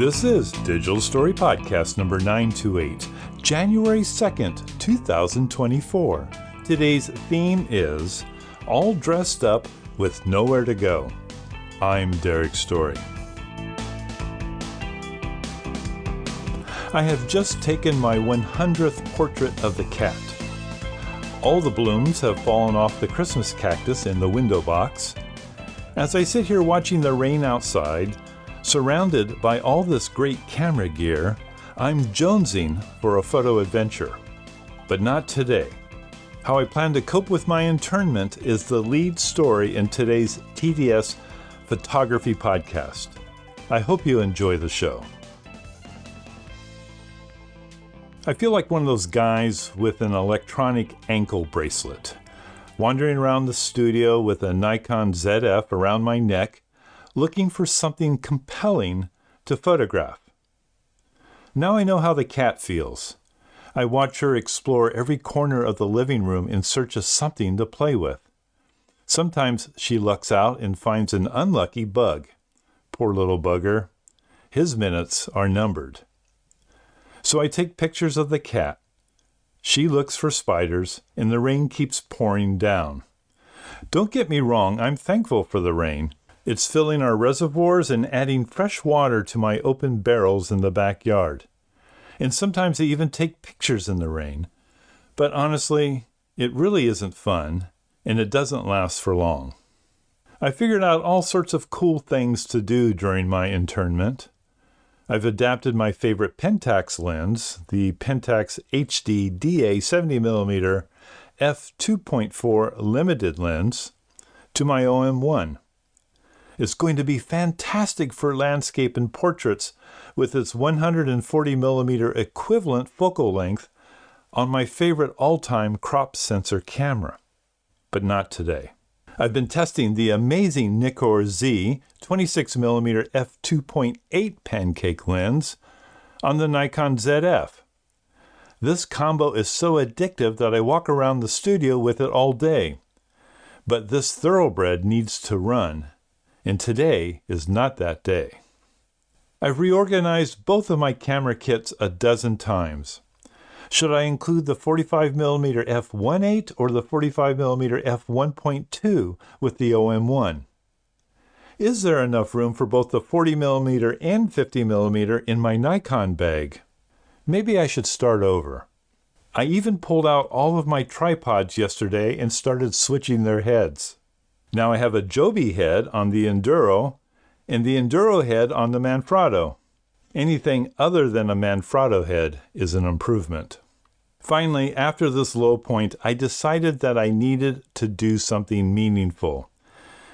This is Digital Story Podcast number 928, January 2nd, 2024. Today's theme is All Dressed Up with Nowhere to Go. I'm Derrick Story. I have just taken my 100th portrait of the cat. All the blooms have fallen off the Christmas cactus in the window box. As I sit here watching the rain outside, surrounded by all this great camera gear, I'm jonesing for a photo adventure. But not today. How I plan to cope with my internment is the lead story in today's TDS Photography Podcast. I hope you enjoy the show. I feel like one of those guys with an electronic ankle bracelet, wandering around the studio with a Nikon ZF around my neck, looking for something compelling to photograph. Now I know how the cat feels. I watch her explore every corner of the living room in search of something to play with. Sometimes she lucks out and finds an unlucky bug. Poor little bugger. His minutes are numbered. So I take pictures of the cat. She looks for spiders, and the rain keeps pouring down. Don't get me wrong, I'm thankful for the rain. It's filling our reservoirs and adding fresh water to my open barrels in the backyard. And sometimes I even take pictures in the rain. But honestly, it really isn't fun, and it doesn't last for long. I figured out all sorts of cool things to do during my internment. I've adapted my favorite Pentax lens, the Pentax HD DA 70mm f2.4 limited lens, to my OM1. It's going to be fantastic for landscape and portraits with its 140mm equivalent focal length on my favorite all time crop sensor camera. But not today. I've been testing the amazing Nikkor Z 26mm f2.8 pancake lens on the Nikon ZF. This combo is so addictive that I walk around the studio with it all day. But this thoroughbred needs to run, and today is not that day. I've reorganized both of my camera kits a dozen times. Should I include the 45mm f1.8 or the 45mm f1.2 with the OM1? Is there enough room for both the 40mm and 50mm in my Nikon bag? Maybe I should start over. I even pulled out all of my tripods yesterday and started switching their heads. Now I have a Joby head on the Induro and the Induro head on the Manfrotto. Anything other than a Manfrotto head is an improvement. Finally, after this low point, I decided that I needed to do something meaningful.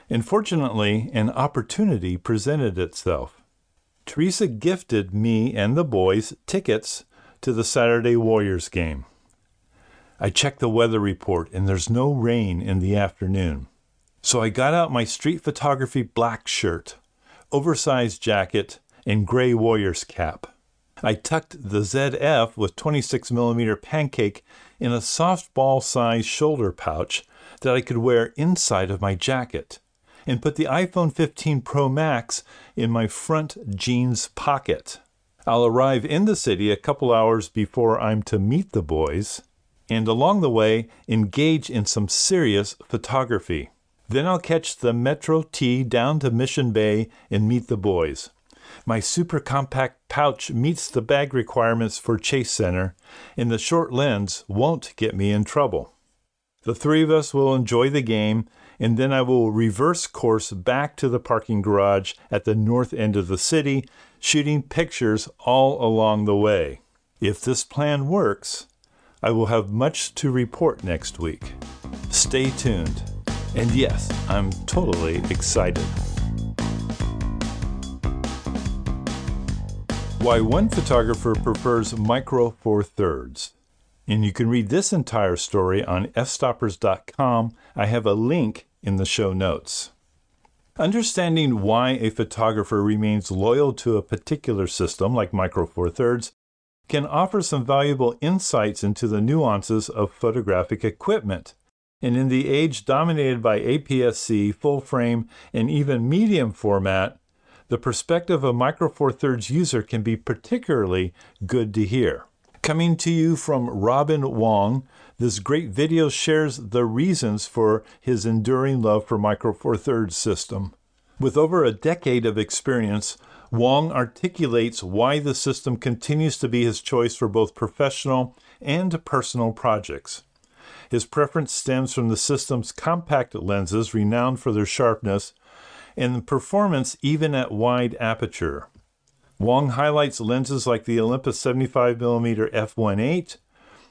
And fortunately, an opportunity presented itself. Teresa gifted me and the boys tickets to the Saturday Warriors game. I checked the weather report and there's no rain in the afternoon. So I got out my street photography black shirt, oversized jacket, and gray Warriors cap. I tucked the ZF with 26mm pancake in a softball sized shoulder pouch that I could wear inside of my jacket, and put the iPhone 15 Pro Max in my front jeans pocket. I'll arrive in the city a couple hours before I'm to meet the boys, and along the way, engage in some serious photography. Then I'll catch the Metro T down to Mission Bay and meet the boys. My super compact pouch meets the bag requirements for Chase Center, and the short lens won't get me in trouble. The three of us will enjoy the game, and then I will reverse course back to the parking garage at the north end of the city, shooting pictures all along the way. If this plan works, I will have much to report next week. Stay tuned. And yes, I'm totally excited. Why one photographer prefers micro four thirds. And you can read this entire story on fstoppers.com. I have a link in the show notes. Understanding why a photographer remains loyal to a particular system like Micro Four Thirds can offer some valuable insights into the nuances of photographic equipment. And in the age dominated by APS C, full frame, and even medium format, the perspective of Micro Four Thirds user can be particularly good to hear. Coming to you from Robin Wong, this great video shares the reasons for his enduring love for Micro Four Thirds system. With over a decade of experience, Wong articulates why the system continues to be his choice for both professional and personal projects. His preference stems from the system's compact lenses, renowned for their sharpness, and performance even at wide aperture. Wong highlights lenses like the Olympus 75mm f1.8,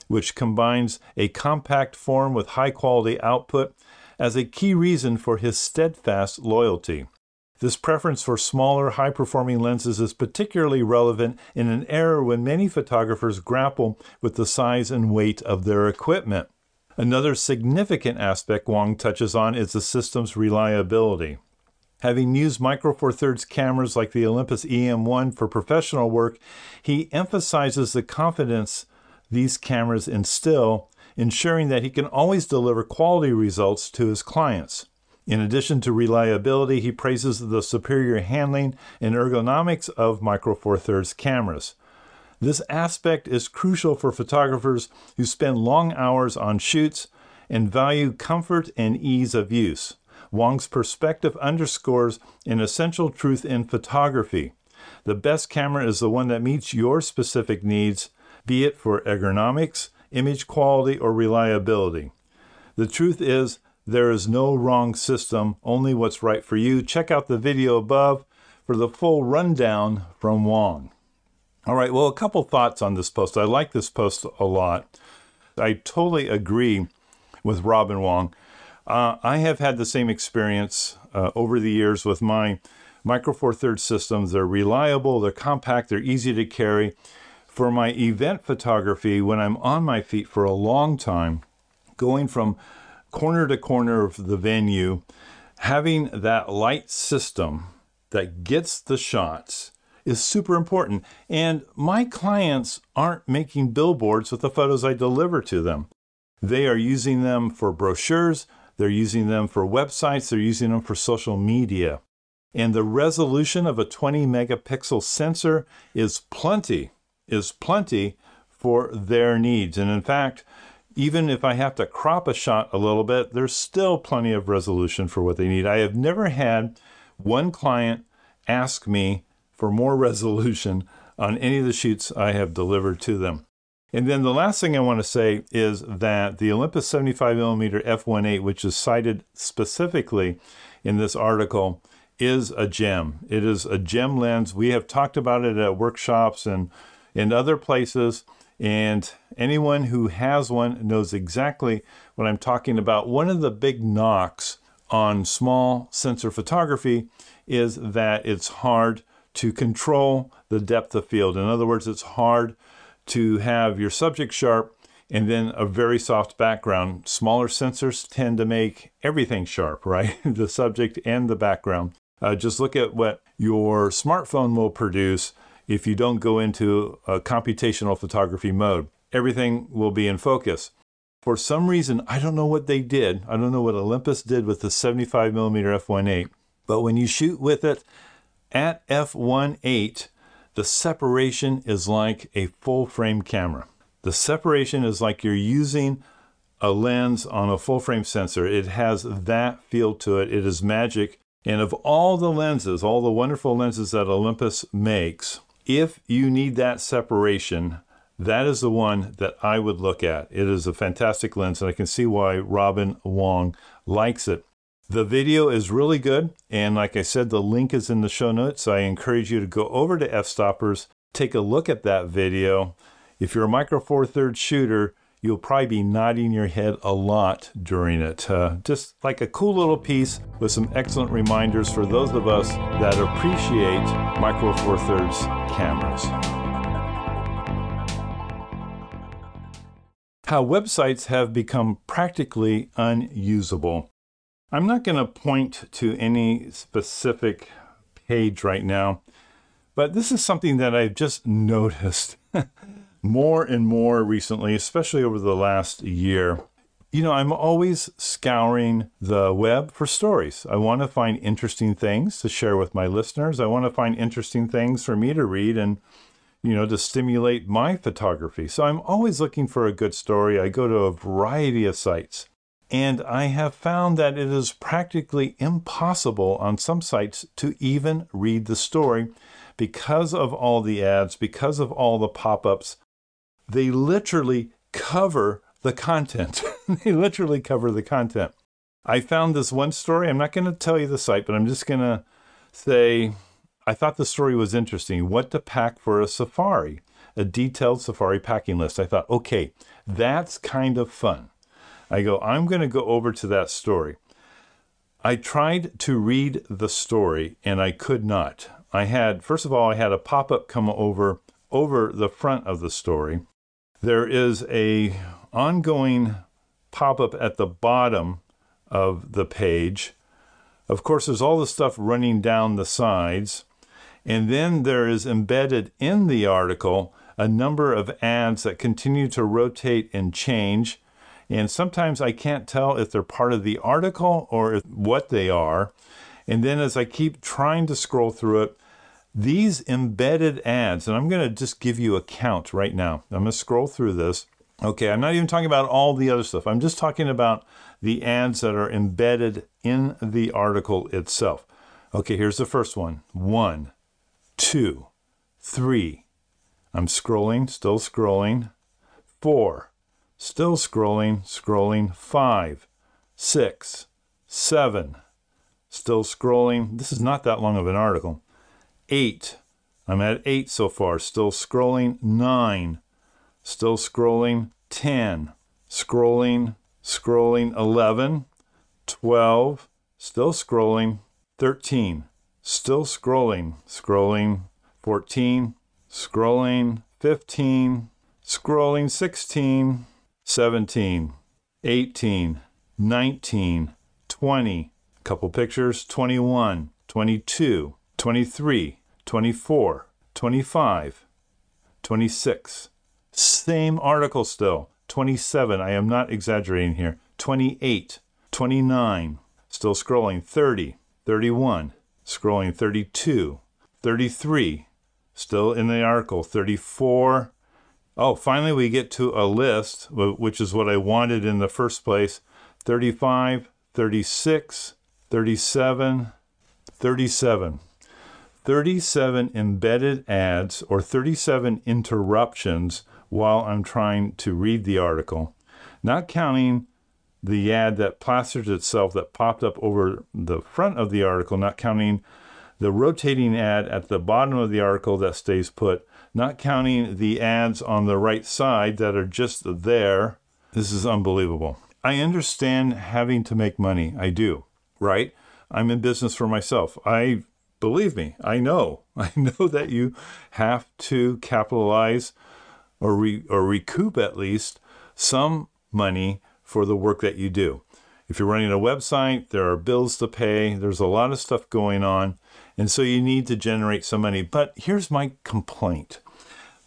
which combines a compact form with high quality output, as a key reason for his steadfast loyalty. This preference for smaller, high performing lenses is particularly relevant in an era when many photographers grapple with the size and weight of their equipment. Another significant aspect Wong touches on is the system's reliability. Having used Micro Four Thirds cameras like the Olympus EM1 for professional work, he emphasizes the confidence these cameras instill, ensuring that he can always deliver quality results to his clients. In addition to reliability, he praises the superior handling and ergonomics of Micro Four Thirds cameras. This aspect is crucial for photographers who spend long hours on shoots and value comfort and ease of use. Wong's perspective underscores an essential truth in photography. The best camera is the one that meets your specific needs, be it for ergonomics, image quality, or reliability. The truth is, there is no wrong system, only what's right for you. Check out the video above for the full rundown from Wong. All right, well, a couple thoughts on this post. I like this post a lot. I totally agree with Robin Wong. Uh, I have had the same experience uh, over the years with my Micro Four Thirds systems. They're reliable, they're compact, they're easy to carry. For my event photography, when I'm on my feet for a long time, going from corner to corner of the venue, having that light system that gets the shots is super important. And my clients aren't making billboards with the photos I deliver to them. They are using them for brochures, they're using them for websites, they're using them for social media. And the resolution of a 20 megapixel sensor is plenty, is plenty for their needs. And in fact, even if I have to crop a shot a little bit, there's still plenty of resolution for what they need. I have never had one client ask me for more resolution on any of the shoots I have delivered to them. And then the last thing I want to say is that the Olympus 75mm f1.8, which is cited specifically in this article, is a gem. It is a gem lens. We have talked about it at workshops and in other places. And anyone who has one knows exactly what I'm talking about. One of the big knocks on small sensor photography is that it's hard to control the depth of field. In other words, it's hard to have your subject sharp and then a very soft background. Smaller sensors tend to make everything sharp, right? the subject and the background. Uh, just look at what your smartphone will produce if you don't go into a computational photography mode. Everything will be in focus. For some reason, I don't know what they did. I don't know what Olympus did with the 75mm f1.8, but when you shoot with it at f1.8, the separation is like a full frame camera. The separation is like you're using a lens on a full frame sensor. It has that feel to it. It is magic. And of all the lenses, all the wonderful lenses that Olympus makes, if you need that separation, that is the one that I would look at. It is a fantastic lens, and I can see why Robin Wong likes it. The video is really good, and like I said, the link is in the show notes. I encourage you to go over to F-Stoppers, take a look at that video. If you're a Micro Four Thirds shooter, you'll probably be nodding your head a lot during it. Uh, just like a cool little piece with some excellent reminders for those of us that appreciate Micro Four Thirds cameras. How websites have become practically unusable. I'm not going to point to any specific page right now, but this is something that I've just noticed more and more recently, especially over the last year. you know, I'm always scouring the web for stories. I want to find interesting things to share with my listeners. I want to find interesting things for me to read and, you know, to stimulate my photography. So I'm always looking for a good story. I go to a variety of sites. And I have found that it is practically impossible on some sites to even read the story because of all the ads, because of all the pop ups. They literally cover the content. they literally cover the content. I found this one story. I'm not going to tell you the site, but I'm just going to say I thought the story was interesting. What to pack for a safari, a detailed safari packing list. I thought, okay, that's kind of fun. I go, I'm going to go over to that story. I tried to read the story and I could not. I had, first of all, I had a pop up come over over the front of the story. There is a ongoing pop up at the bottom of the page. Of course, there's all the stuff running down the sides. And then there is embedded in the article a number of ads that continue to rotate and change. And sometimes I can't tell if they're part of the article or what they are. And then as I keep trying to scroll through it, these embedded ads, and I'm going to just give you a count right now. I'm going to scroll through this. Okay, I'm not even talking about all the other stuff. I'm just talking about the ads that are embedded in the article itself. Okay, here's the first one one, two, three. I'm scrolling, still scrolling. Four, still scrolling, scrolling. Five, six, seven, still scrolling. This is not that long of an article. Eight, I'm at eight so far, still scrolling. Nine, Still scrolling. 10. Scrolling, scrolling. 11. 12. Still scrolling. 13. Still scrolling. Scrolling. 14. Scrolling. 15. Scrolling. 16. 17. 18. 19. 20. Couple pictures. 21. 22. 23. 24. 25. 26. Same article still. 27. I am not exaggerating here. 28. 29. Still scrolling. 30. 31. Scrolling. 32. 33. Still in the article. 34. Oh, finally we get to a list, which is what I wanted in the first place. 35, 36, 37, 37. 37 embedded ads or 37 interruptions while I'm trying to read the article, not counting the ad that plasters itself that popped up over the front of the article, not counting the rotating ad at the bottom of the article that stays put, not counting the ads on the right side that are just there. This is unbelievable. I understand having to make money. I do, right? I'm in business for myself. I believe me, I know. I know that you have to capitalize or re, or recoup at least some money for the work that you do. If you're running a website, there are bills to pay, there's a lot of stuff going on, and so you need to generate some money. But here's my complaint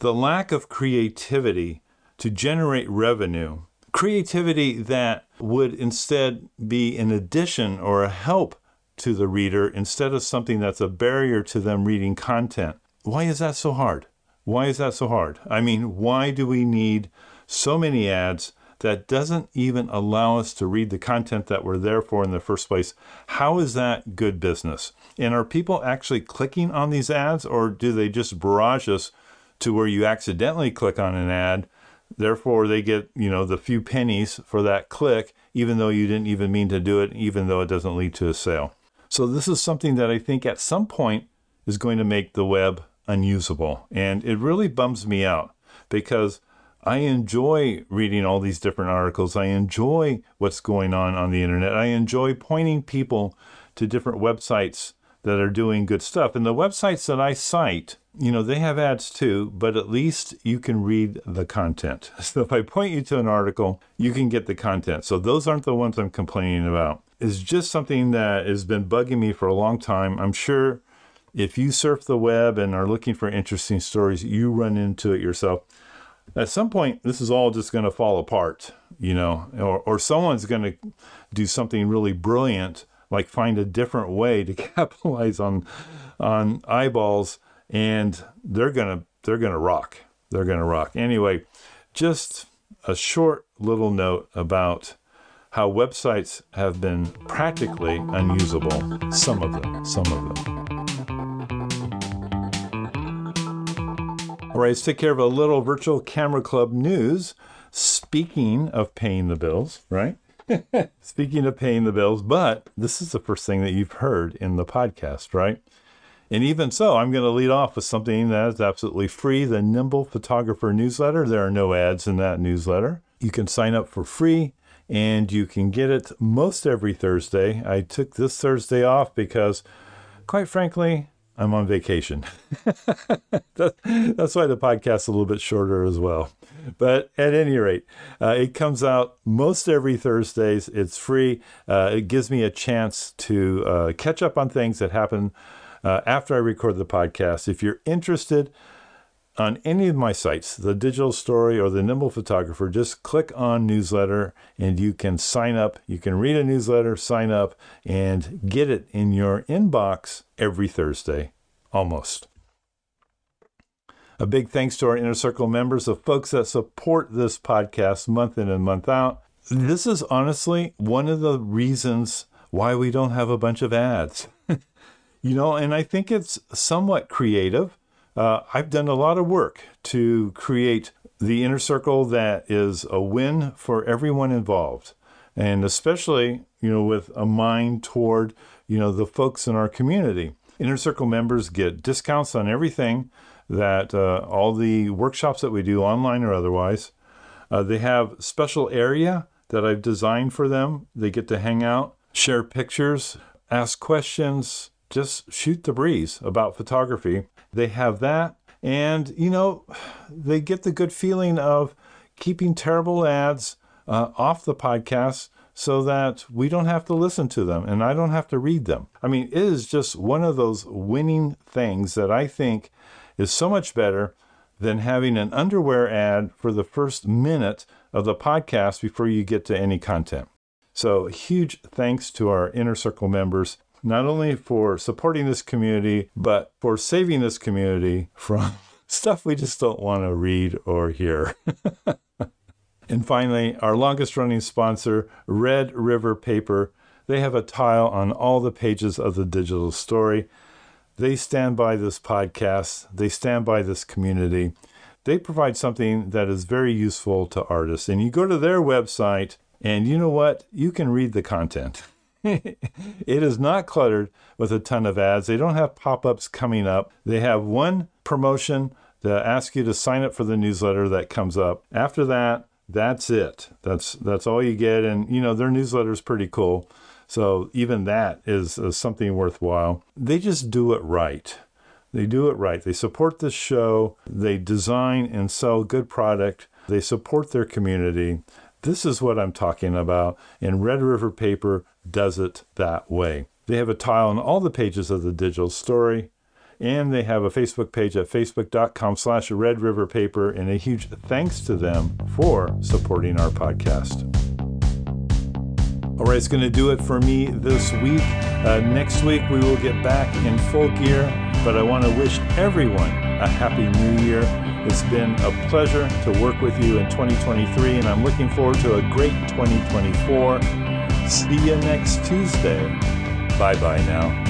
the lack of creativity to generate revenue, creativity that would instead be an addition or a help to the reader instead of something that's a barrier to them reading content. Why is that so hard? Why is that so hard? I mean, why do we need so many ads that doesn't even allow us to read the content that we're there for in the first place? How is that good business? And are people actually clicking on these ads or do they just barrage us to where you accidentally click on an ad? Therefore, they get, you know, the few pennies for that click, even though you didn't even mean to do it, even though it doesn't lead to a sale. So, this is something that I think at some point is going to make the web unusable. And it really bums me out because I enjoy reading all these different articles. I enjoy what's going on on the internet. I enjoy pointing people to different websites that are doing good stuff. And the websites that I cite, you know, they have ads too, but at least you can read the content. So if I point you to an article, you can get the content. So those aren't the ones I'm complaining about. It's just something that has been bugging me for a long time. I'm sure if you surf the web and are looking for interesting stories, you run into it yourself. At some point, this is all just going to fall apart, you know, or, or someone's going to do something really brilliant, like find a different way to capitalize on on eyeballs, and they're gonna they're gonna rock. They're gonna rock. Anyway, just a short little note about how websites have been practically unusable. Some of them. Some of them. All right, let's take care of a little virtual camera club news. Speaking of paying the bills, right? Speaking of paying the bills, but this is the first thing that you've heard in the podcast, right? And even so, I'm going to lead off with something that is absolutely free the Nimble Photographer newsletter. There are no ads in that newsletter. You can sign up for free and you can get it most every Thursday. I took this Thursday off because, quite frankly, I'm on vacation. that's why the podcast is a little bit shorter as well. But at any rate, uh, it comes out most every Thursdays. It's free. Uh, it gives me a chance to uh, catch up on things that happen uh, after I record the podcast. If you're interested, on any of my sites, the Digital Story or the Nimble Photographer, just click on newsletter and you can sign up. You can read a newsletter, sign up, and get it in your inbox every Thursday, almost. A big thanks to our Inner Circle members, the folks that support this podcast month in and month out. This is honestly one of the reasons why we don't have a bunch of ads. You know, and I think it's somewhat creative uh, I've done a lot of work to create the inner circle that is a win for everyone involved, and especially you know with a mind toward you know the folks in our community. Inner circle members get discounts on everything that uh, all the workshops that we do online or otherwise. Uh, they have special area that I've designed for them. They get to hang out, share pictures, ask questions, just shoot the breeze about photography. They have that. And, you know, they get the good feeling of keeping terrible ads uh, off the podcast so that we don't have to listen to them and I don't have to read them. I mean, it is just one of those winning things that I think is so much better than having an underwear ad for the first minute of the podcast before you get to any content. So, huge thanks to our Inner Circle members not only for supporting this community, but for saving this community from stuff we just don't want to read or hear. and finally, our longest running sponsor, Red River Paper. They have a tile on all the pages of the digital story. They stand by this podcast, they stand by this community. They provide something that is very useful to artists. And you go to their website, and you know what? You can read the content. it is not cluttered with a ton of ads. They don't have pop ups coming up. They have one promotion that asks you to sign up for the newsletter that comes up. After that, that's it. That's that's all you get. And you know their newsletter is pretty cool. So even that is, is something worthwhile. They just do it right. They do it right. They support the show. They design and sell good product. They support their community. This is what I'm talking about. And Red River Paper does it that way. They have a tile on all the pages of the digital story, and they have a Facebook page at facebook.com slash Red River Paper, and a huge thanks to them for supporting our podcast. All right, it's going to do it for me this week. Uh, next week, we will get back in full gear, but I want to wish everyone a happy new year. It's been a pleasure to work with you in 2023, and I'm looking forward to a great 2024. See you next Tuesday. Bye bye now.